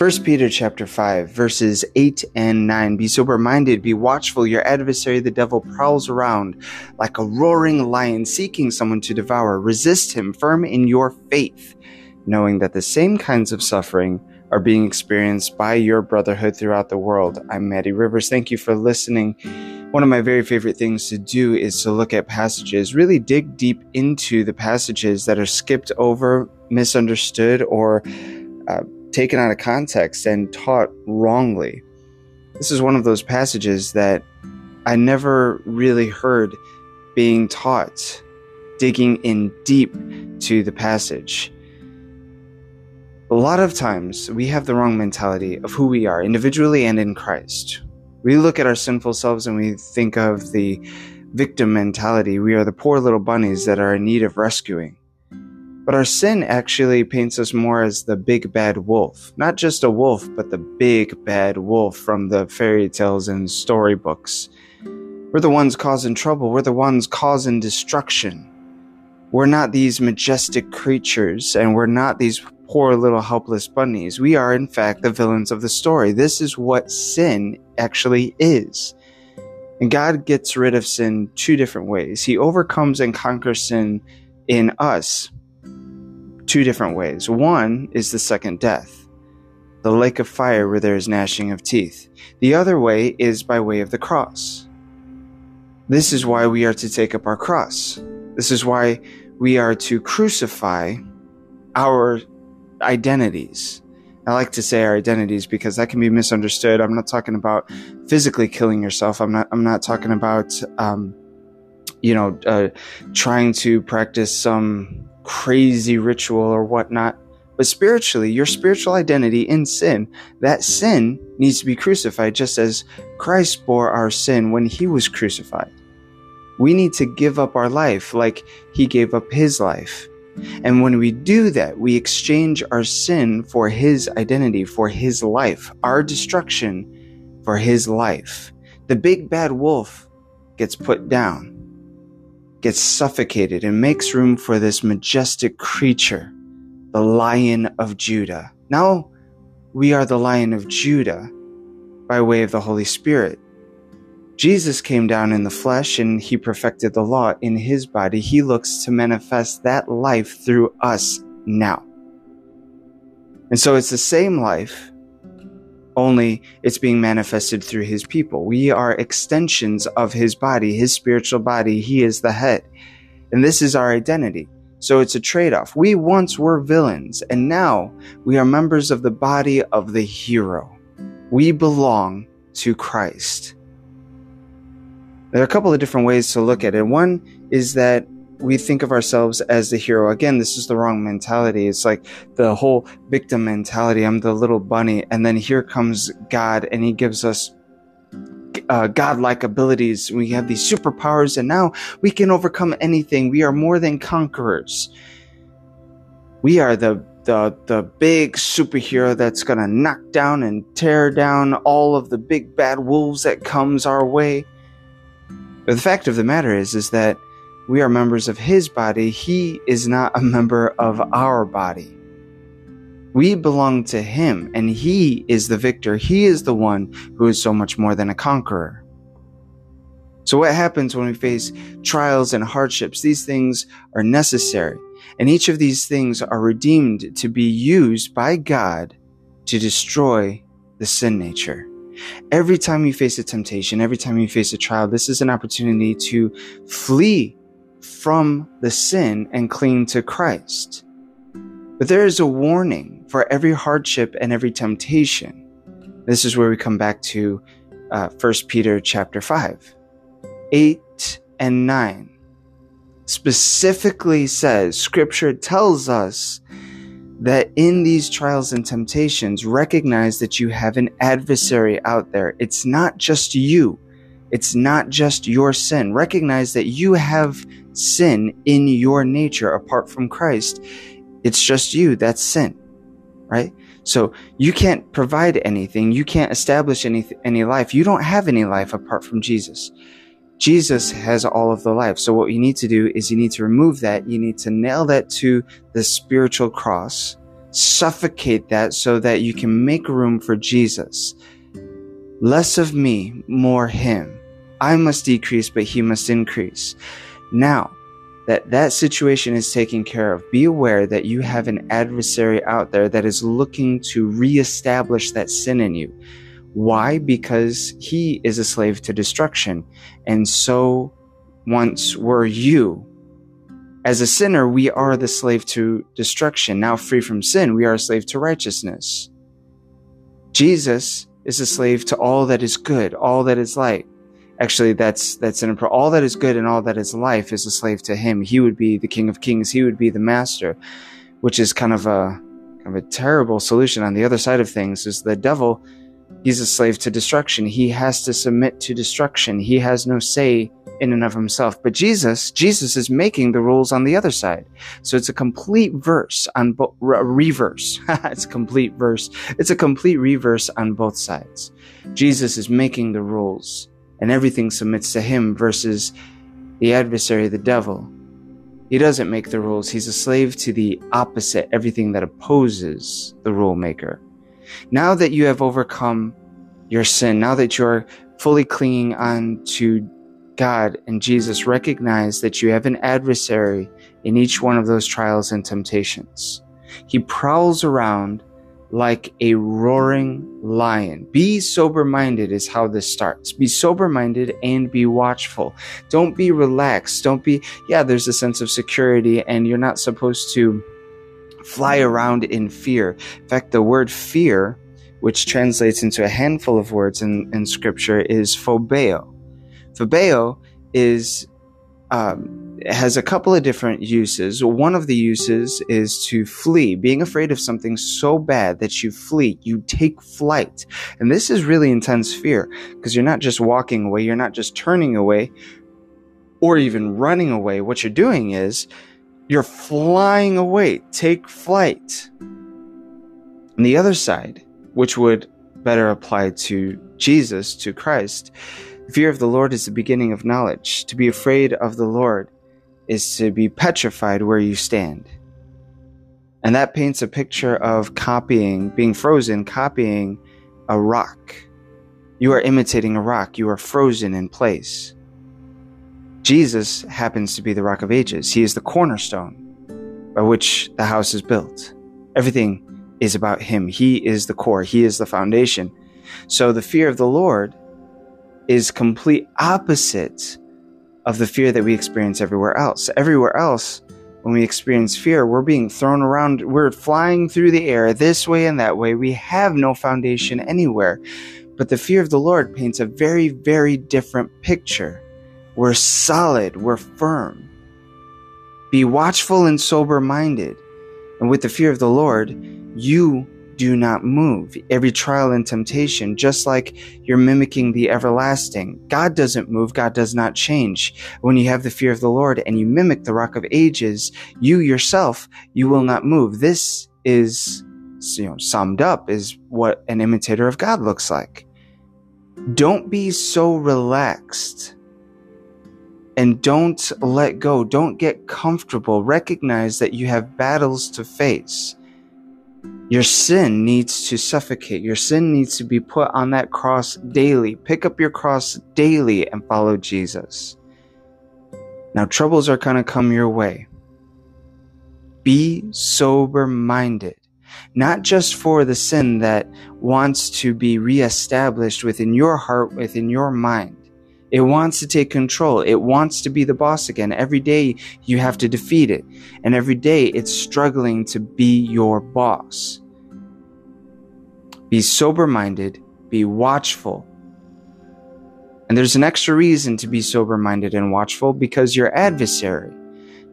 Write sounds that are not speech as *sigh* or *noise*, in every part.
1 Peter chapter 5 verses 8 and 9 Be sober minded be watchful. Your adversary the devil prowls around like a roaring lion seeking someone to devour. Resist him firm in your faith knowing that the same kinds of suffering are being experienced by your brotherhood throughout the world. I'm Maddie Rivers. Thank you for listening. One of my very favorite things to do is to look at passages really dig deep into the passages that are skipped over misunderstood or uh, taken out of context and taught wrongly. This is one of those passages that I never really heard being taught, digging in deep to the passage. A lot of times we have the wrong mentality of who we are individually and in Christ. We look at our sinful selves and we think of the victim mentality. We are the poor little bunnies that are in need of rescuing. But our sin actually paints us more as the big bad wolf. Not just a wolf, but the big bad wolf from the fairy tales and storybooks. We're the ones causing trouble. We're the ones causing destruction. We're not these majestic creatures, and we're not these poor little helpless bunnies. We are, in fact, the villains of the story. This is what sin actually is. And God gets rid of sin two different ways. He overcomes and conquers sin in us two different ways. One is the second death, the lake of fire where there is gnashing of teeth. The other way is by way of the cross. This is why we are to take up our cross. This is why we are to crucify our identities. I like to say our identities because that can be misunderstood. I'm not talking about physically killing yourself. I'm not. I'm not talking about, um, you know, uh, trying to practice some crazy ritual or whatnot. But spiritually, your spiritual identity in sin, that sin needs to be crucified just as Christ bore our sin when he was crucified. We need to give up our life like he gave up his life. And when we do that, we exchange our sin for his identity, for his life, our destruction for his life. The big bad wolf gets put down gets suffocated and makes room for this majestic creature, the Lion of Judah. Now we are the Lion of Judah by way of the Holy Spirit. Jesus came down in the flesh and he perfected the law in his body. He looks to manifest that life through us now. And so it's the same life only it's being manifested through his people. We are extensions of his body, his spiritual body. He is the head. And this is our identity. So it's a trade off. We once were villains, and now we are members of the body of the hero. We belong to Christ. There are a couple of different ways to look at it. One is that we think of ourselves as the hero. Again, this is the wrong mentality. It's like the whole victim mentality. I'm the little bunny. And then here comes God and he gives us uh, godlike abilities. We have these superpowers and now we can overcome anything. We are more than conquerors. We are the the the big superhero that's gonna knock down and tear down all of the big bad wolves that comes our way. But the fact of the matter is, is that we are members of his body. He is not a member of our body. We belong to him, and he is the victor. He is the one who is so much more than a conqueror. So, what happens when we face trials and hardships? These things are necessary, and each of these things are redeemed to be used by God to destroy the sin nature. Every time you face a temptation, every time you face a trial, this is an opportunity to flee from the sin and cling to Christ. But there is a warning for every hardship and every temptation. This is where we come back to uh, 1 Peter chapter 5. 8 and 9 specifically says, Scripture tells us that in these trials and temptations, recognize that you have an adversary out there. It's not just you. It's not just your sin. Recognize that you have sin in your nature apart from Christ. It's just you. That's sin, right? So you can't provide anything. You can't establish any, any life. You don't have any life apart from Jesus. Jesus has all of the life. So what you need to do is you need to remove that. You need to nail that to the spiritual cross suffocate that so that you can make room for Jesus. Less of me, more him. I must decrease, but he must increase. Now that that situation is taken care of, be aware that you have an adversary out there that is looking to reestablish that sin in you. Why? Because he is a slave to destruction. And so once were you. As a sinner, we are the slave to destruction. Now free from sin, we are a slave to righteousness. Jesus is a slave to all that is good, all that is light. Actually, that's that's an all that is good and all that is life is a slave to him. He would be the King of Kings. He would be the Master, which is kind of a kind of a terrible solution. On the other side of things, is the devil. He's a slave to destruction. He has to submit to destruction. He has no say in and of himself. But Jesus, Jesus is making the rules on the other side. So it's a complete verse on both reverse. *laughs* it's a complete verse. It's a complete reverse on both sides. Jesus is making the rules and everything submits to him versus the adversary, the devil. He doesn't make the rules. He's a slave to the opposite, everything that opposes the rule maker. Now that you have overcome your sin, now that you're fully clinging on to God and Jesus recognize that you have an adversary in each one of those trials and temptations. He prowls around like a roaring lion. Be sober minded is how this starts. Be sober minded and be watchful. Don't be relaxed. Don't be, yeah, there's a sense of security and you're not supposed to fly around in fear. In fact, the word fear, which translates into a handful of words in, in scripture, is phobeo. Phobeo is um, has a couple of different uses. One of the uses is to flee, being afraid of something so bad that you flee, you take flight. And this is really intense fear because you're not just walking away, you're not just turning away or even running away. What you're doing is you're flying away, take flight. And the other side, which would better apply to Jesus, to Christ, fear of the Lord is the beginning of knowledge. To be afraid of the Lord is to be petrified where you stand. And that paints a picture of copying, being frozen, copying a rock. You are imitating a rock. You are frozen in place. Jesus happens to be the rock of ages. He is the cornerstone by which the house is built. Everything is about him. He is the core. He is the foundation. So the fear of the Lord is complete opposite of the fear that we experience everywhere else. Everywhere else, when we experience fear, we're being thrown around, we're flying through the air this way and that way. We have no foundation anywhere. But the fear of the Lord paints a very, very different picture. We're solid, we're firm. Be watchful and sober minded. And with the fear of the Lord, you do not move. Every trial and temptation, just like you're mimicking the everlasting. God doesn't move. God does not change. When you have the fear of the Lord and you mimic the rock of ages, you yourself, you will not move. This is, you know, summed up is what an imitator of God looks like. Don't be so relaxed and don't let go. Don't get comfortable. Recognize that you have battles to face. Your sin needs to suffocate. Your sin needs to be put on that cross daily. Pick up your cross daily and follow Jesus. Now, troubles are going to come your way. Be sober minded, not just for the sin that wants to be reestablished within your heart, within your mind, it wants to take control. It wants to be the boss again. Every day you have to defeat it. And every day it's struggling to be your boss. Be sober minded, be watchful. And there's an extra reason to be sober minded and watchful because your adversary,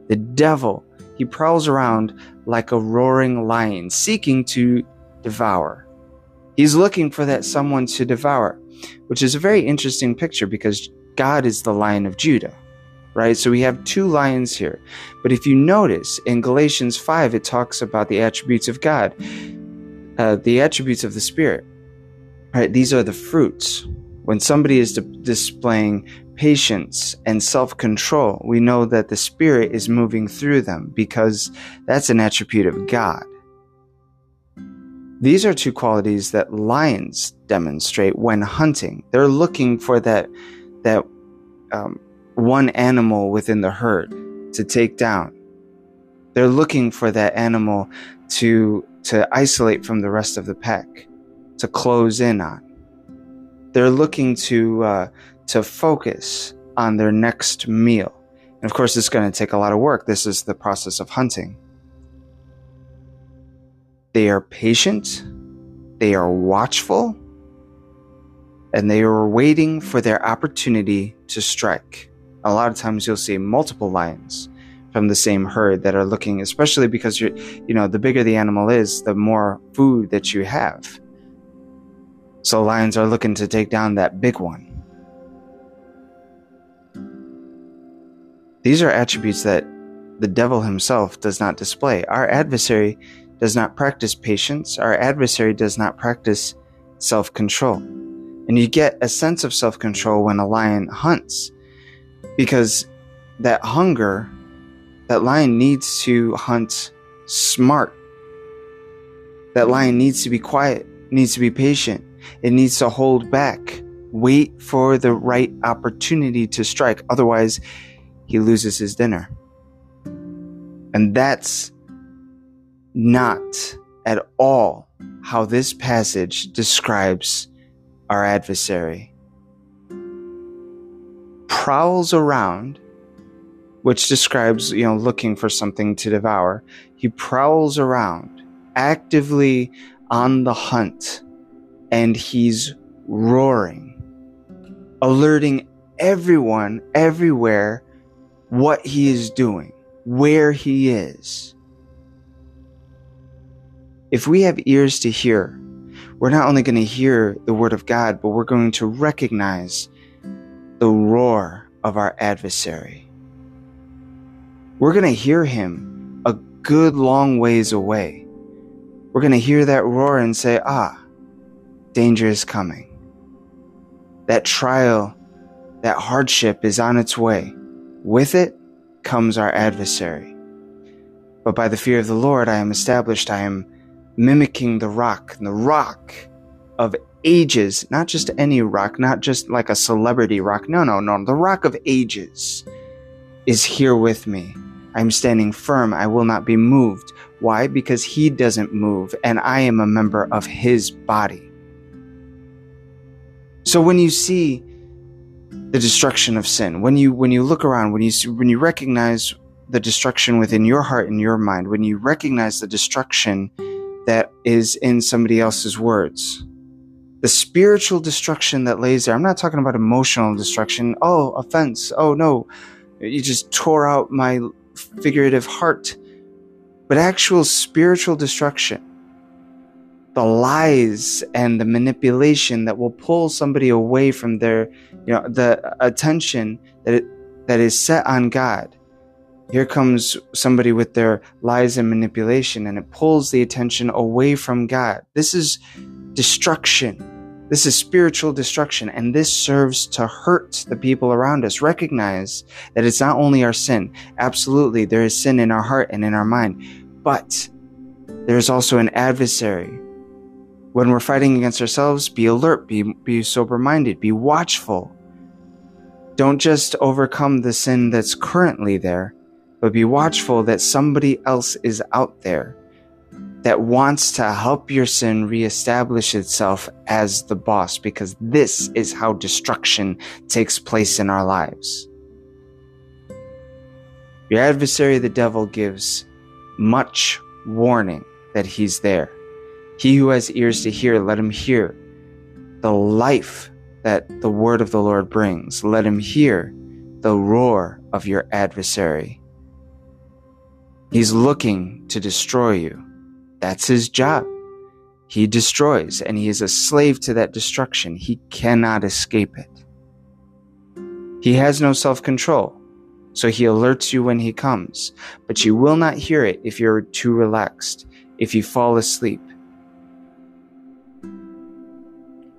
the devil, he prowls around like a roaring lion seeking to devour. He's looking for that someone to devour which is a very interesting picture because God is the lion of Judah, right? So we have two lions here. But if you notice in Galatians 5, it talks about the attributes of God, uh, the attributes of the Spirit, right? These are the fruits. When somebody is displaying patience and self control, we know that the Spirit is moving through them because that's an attribute of God. These are two qualities that lions demonstrate when hunting. They're looking for that that um, one animal within the herd to take down. They're looking for that animal to to isolate from the rest of the pack, to close in on. They're looking to uh, to focus on their next meal. And of course, it's going to take a lot of work. This is the process of hunting. They are patient, they are watchful, and they are waiting for their opportunity to strike. A lot of times you'll see multiple lions from the same herd that are looking, especially because you're, you know, the bigger the animal is, the more food that you have. So lions are looking to take down that big one. These are attributes that the devil himself does not display. Our adversary does not practice patience. Our adversary does not practice self control. And you get a sense of self control when a lion hunts because that hunger, that lion needs to hunt smart. That lion needs to be quiet, needs to be patient. It needs to hold back, wait for the right opportunity to strike. Otherwise, he loses his dinner. And that's not at all how this passage describes our adversary. Prowls around, which describes, you know, looking for something to devour. He prowls around, actively on the hunt, and he's roaring, alerting everyone everywhere what he is doing, where he is. If we have ears to hear, we're not only going to hear the word of God, but we're going to recognize the roar of our adversary. We're going to hear him a good long ways away. We're going to hear that roar and say, ah, danger is coming. That trial, that hardship is on its way. With it comes our adversary. But by the fear of the Lord, I am established, I am mimicking the rock, the rock of ages, not just any rock, not just like a celebrity rock. No, no, no. The rock of ages is here with me. I'm standing firm. I will not be moved. Why? Because he doesn't move, and I am a member of his body. So when you see the destruction of sin, when you when you look around, when you when you recognize the destruction within your heart and your mind, when you recognize the destruction that is in somebody else's words. The spiritual destruction that lays there. I'm not talking about emotional destruction. Oh, offense. Oh, no. You just tore out my figurative heart. But actual spiritual destruction. The lies and the manipulation that will pull somebody away from their, you know, the attention that it, that is set on God here comes somebody with their lies and manipulation, and it pulls the attention away from God. This is destruction. This is spiritual destruction, and this serves to hurt the people around us. Recognize that it's not only our sin. Absolutely, there is sin in our heart and in our mind, but there is also an adversary. When we're fighting against ourselves, be alert, be, be sober minded, be watchful. Don't just overcome the sin that's currently there, but be watchful that somebody else is out there that wants to help your sin reestablish itself as the boss because this is how destruction takes place in our lives. Your adversary, the devil, gives much warning that he's there. He who has ears to hear, let him hear the life that the word of the Lord brings. Let him hear the roar of your adversary. He's looking to destroy you. That's his job. He destroys, and he is a slave to that destruction. He cannot escape it. He has no self control, so he alerts you when he comes, but you will not hear it if you're too relaxed, if you fall asleep.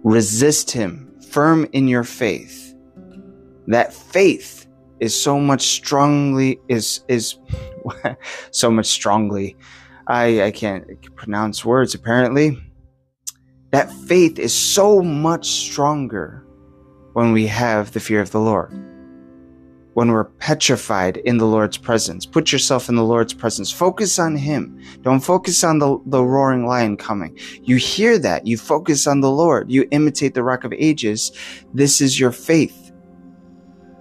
Resist him, firm in your faith. That faith is so much strongly is is *laughs* so much strongly. I I can't pronounce words apparently. That faith is so much stronger when we have the fear of the Lord. When we're petrified in the Lord's presence. Put yourself in the Lord's presence. Focus on Him. Don't focus on the, the roaring lion coming. You hear that. You focus on the Lord. You imitate the rock of ages. This is your faith.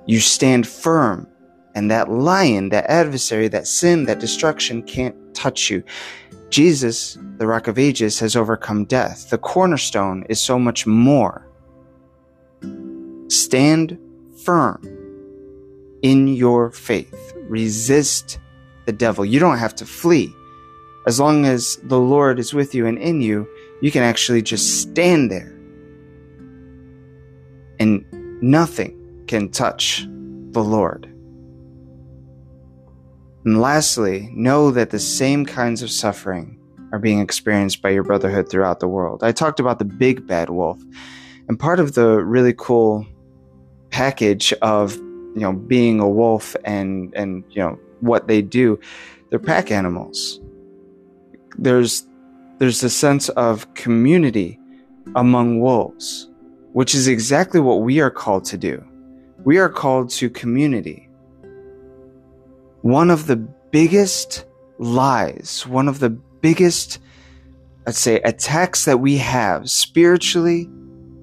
You stand firm. And that lion, that adversary, that sin, that destruction can't touch you. Jesus, the rock of ages, has overcome death. The cornerstone is so much more. Stand firm in your faith. Resist the devil. You don't have to flee. As long as the Lord is with you and in you, you can actually just stand there. And nothing can touch the Lord. And lastly, know that the same kinds of suffering are being experienced by your brotherhood throughout the world. I talked about the big bad wolf. And part of the really cool package of, you know, being a wolf and and you know what they do, they're pack animals. There's there's a sense of community among wolves, which is exactly what we are called to do. We are called to community. One of the biggest lies, one of the biggest, I'd say, attacks that we have spiritually,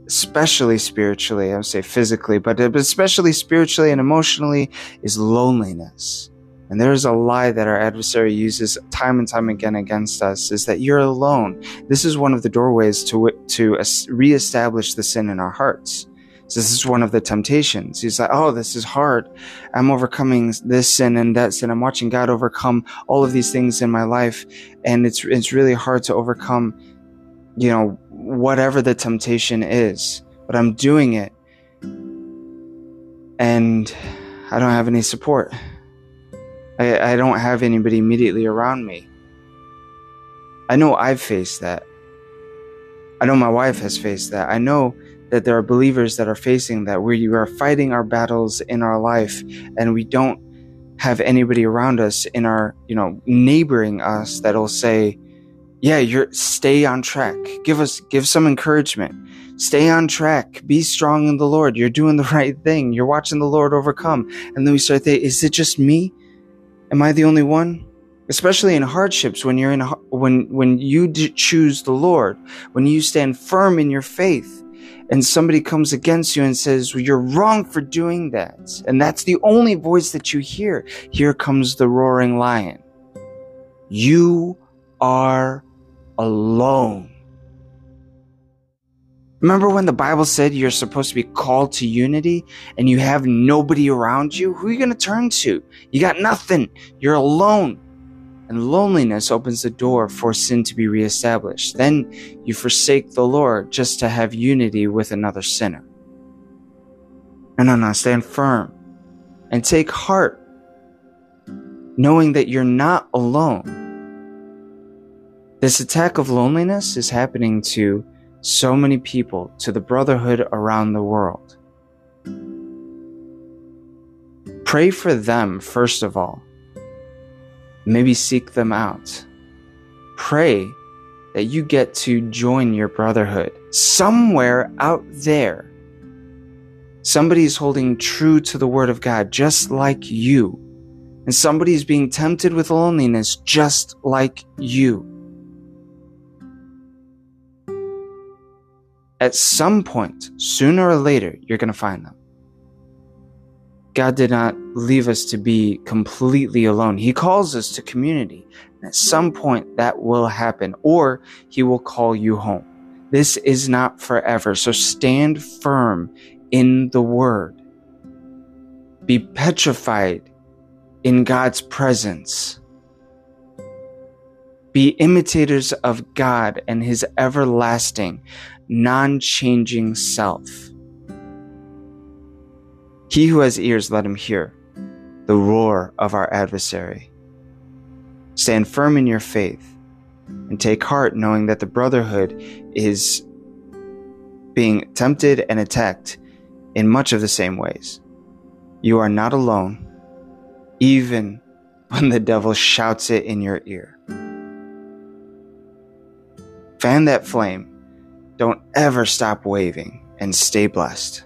especially spiritually, I would say physically, but especially spiritually and emotionally, is loneliness. And there's a lie that our adversary uses time and time again against us is that you're alone. This is one of the doorways to, to reestablish the sin in our hearts. So this is one of the temptations. He's like, oh, this is hard. I'm overcoming this sin and that sin. I'm watching God overcome all of these things in my life. And it's, it's really hard to overcome, you know, whatever the temptation is, but I'm doing it. And I don't have any support. I, I don't have anybody immediately around me. I know I've faced that. I know my wife has faced that. I know that there are believers that are facing that you are fighting our battles in our life and we don't have anybody around us in our, you know, neighboring us that'll say, yeah, you're stay on track. Give us, give some encouragement. Stay on track. Be strong in the Lord. You're doing the right thing. You're watching the Lord overcome. And then we start thinking, is it just me? Am I the only one? Especially in hardships, when you're in, when, when you choose the Lord, when you stand firm in your faith, and somebody comes against you and says, well, You're wrong for doing that. And that's the only voice that you hear. Here comes the roaring lion. You are alone. Remember when the Bible said you're supposed to be called to unity and you have nobody around you? Who are you going to turn to? You got nothing. You're alone and loneliness opens the door for sin to be reestablished. Then you forsake the Lord just to have unity with another sinner. No, no, no, stand firm and take heart, knowing that you're not alone. This attack of loneliness is happening to so many people, to the brotherhood around the world. Pray for them, first of all Maybe seek them out. Pray that you get to join your brotherhood somewhere out there. Somebody's holding true to the word of God just like you. And somebody's being tempted with loneliness just like you. At some point, sooner or later, you're going to find them. God did not leave us to be completely alone. He calls us to community. And at some point that will happen or he will call you home. This is not forever. So stand firm in the word. Be petrified in God's presence. Be imitators of God and his everlasting, non-changing self. He who has ears, let him hear the roar of our adversary. Stand firm in your faith and take heart knowing that the brotherhood is being tempted and attacked in much of the same ways. You are not alone, even *laughs* when the devil shouts it in your ear. Fan that flame Don't ever stop waving and stay blessed.